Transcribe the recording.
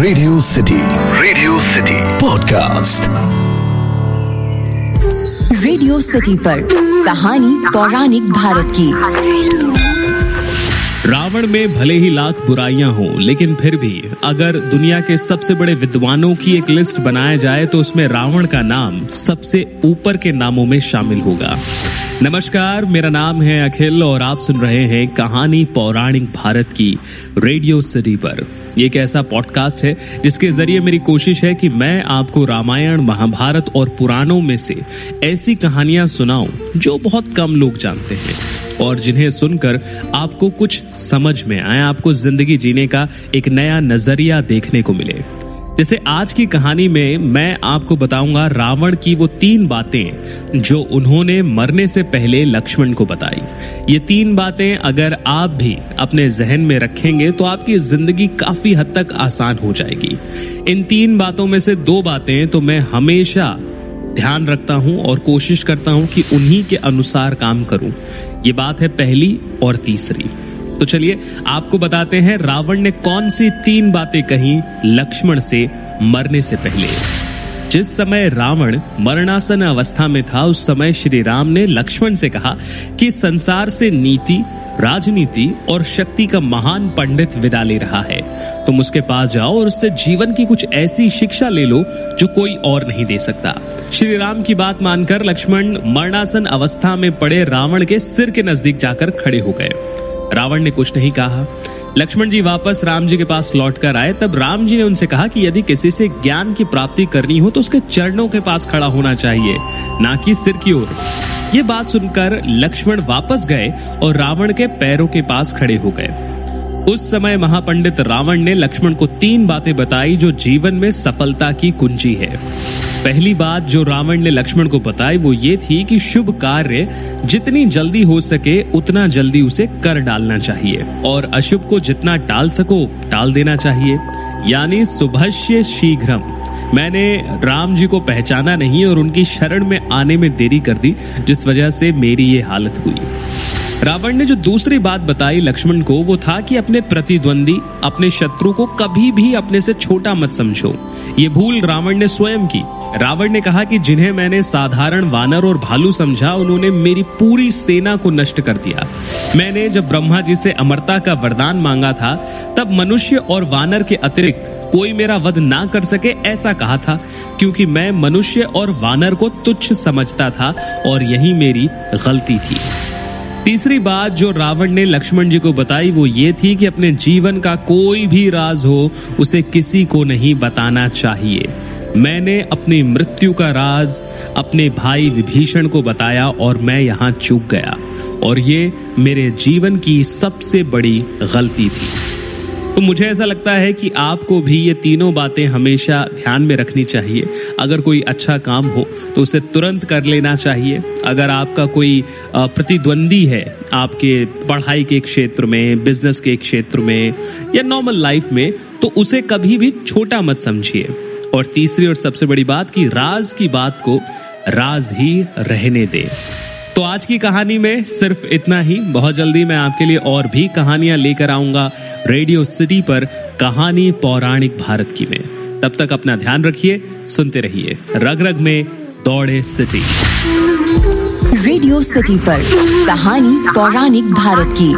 Radio City Radio City podcast Radio City पर कहानी पौराणिक भारत की। रावण में भले ही लाख बुराइयाँ हों लेकिन फिर भी अगर दुनिया के सबसे बड़े विद्वानों की एक लिस्ट बनाया जाए तो उसमें रावण का नाम सबसे ऊपर के नामों में शामिल होगा। नमस्कार, मेरा नाम है अखिल और आप सुन रहे हैं कहानी पौराणिक भारत की रेडियो सिटी पर। ये एक ऐसा पॉडकास्ट है जिसके ज़रिए मेरी कोशिश है कि मैं आपको रामायण, महाभारत और पुराणों में से ऐसी कहानियाँ सुनाऊं जो बहुत कम लोग जानते हैं और जिन्हें सुनकर आपको कुछ समझ में आए, आपको ज़िंदगी जीने का एक नया नज़रिया देखने को मिले। जैसे आज की कहानी में मैं आपको बताऊँगा रावण की वो तीन बातें जो उन्होंने मरने से पहले लक्ष्मण को बताई। ये तीन बातें अगर आप भी अपने जहन में रखेंगे तो आपकी ज़िंदगी काफ़ी हद तक आसान हो जाएगी। इन तीन बातों में से दो बातें तो मैं हमेशा ध्यान रखता हूँ और कोशिश करता हूँ कि उन्हीं के अनुसार काम करूँ। ये बात है पहली और तीसरी। तो चलिए आपको बताते हैं रावण ने कौन सी तीन बातें कही लक्ष्मण से मरने से पहले। जिस समय रावण मरणासन अवस्था में था, उस समय श्री राम ने लक्ष्मण से कहा कि संसार से नीति, राजनीति और शक्ति का महान पंडित विदा ले रहा है। तुम उसके पास जाओ और उससे जीवन की कुछ ऐसी शिक्षा ले लो जो कोई और नहीं दे सकता। श्री राम की बात मानकर लक्ष्मण मरणासन अवस्था में पड़े रावण के सिर के नज़दीक जाकर खड़े हो गए। रावण ने कुछ नहीं कहा। लक्ष्मण जी वापस राम जी के पास लौट कर आए। तब राम जी ने उनसे कहा कि यदि किसी से ज्ञान की प्राप्ति करनी हो तो उसके चरणों के पास खड़ा होना चाहिए, ना कि सिर की ओर। ये बात सुनकर लक्ष्मण वापस गए और रावण के पैरों के पास खड़े हो गए। उस समय महापंडित रावण ने लक्ष्मण को तीन बातें बताई, जो जीवन में सफलता की कुंजी है। पहली बात जो रावण ने लक्ष्मण को बताई वो ये थी कि शुभ कार्य जितनी जल्दी हो सके, उतना जल्दी उसे कर डालना चाहिए। और अशुभ को जितना टाल सको, टाल देना चाहिए। यानी सुभष्य शीघ्रम। मैंने राम जी को पहचाना नहीं और उनकी शरण में आने में देरी कर दी, जिस वजह से मेरी ये हालत हुई। रावण ने जो दूसरी बात बताई लक्ष्मण को, वो था कि अपने प्रतिद्वंदी, अपने शत्रु को कभी भी अपने से छोटा मत समझो। ये भूल रावण ने स्वयं की। रावण ने कहा कि जिन्हें मैंने साधारण वानर और भालू समझा, उन्होंने मेरी पूरी सेना को नष्ट कर दिया। मैंने जब ब्रह्मा जी से अमरता का वरदान मांगा था, तब मनुष्य और वानर के अतिरिक्त कोई मेरा वध ना कर सके ऐसा कहा था, क्योंकि मैं मनुष्य और वानर को तुच्छ समझता था और यही मेरी गलती थी। तीसरी बात जो रावण ने लक्ष्मण जी को बताई, वो ये थी कि अपने जीवन का कोई भी राज हो, उसे किसी को नहीं बताना चाहिए। मैंने अपनी मृत्यु का राज, अपने भाई विभीषण को बताया और मैं यहाँ चूक गया। और ये मेरे जीवन की सबसे बड़ी गलती थी। तो मुझे ऐसा लगता है कि आपको भी ये तीनों बातें हमेशा ध्यान में रखनी चाहिए। अगर कोई अच्छा काम हो तो उसे तुरंत कर लेना चाहिए। अगर आपका कोई प्रतिद्वंदी है, आपके पढ़ाई के क्षेत्र में, बिज़नेस के क्षेत्र में, या नॉर्मल लाइफ में तो उसे कभी भी छोटा मत समझिए। और तीसरी और सबसे बड़ी बात की राज की बात को राज ही रहने दे। तो आज की कहानी में सिर्फ़ इतना ही। बहुत जल्दी मैं आपके लिए और भी कहानियाँ लेकर आऊँगा रेडियो सिटी पर कहानी पौराणिक भारत की में। तब तक अपना ध्यान रखिए, सुनते रहिए। रग रग में दौड़े सिटी। रेडियो सिटी पर कहानी पौराणिक भारत की।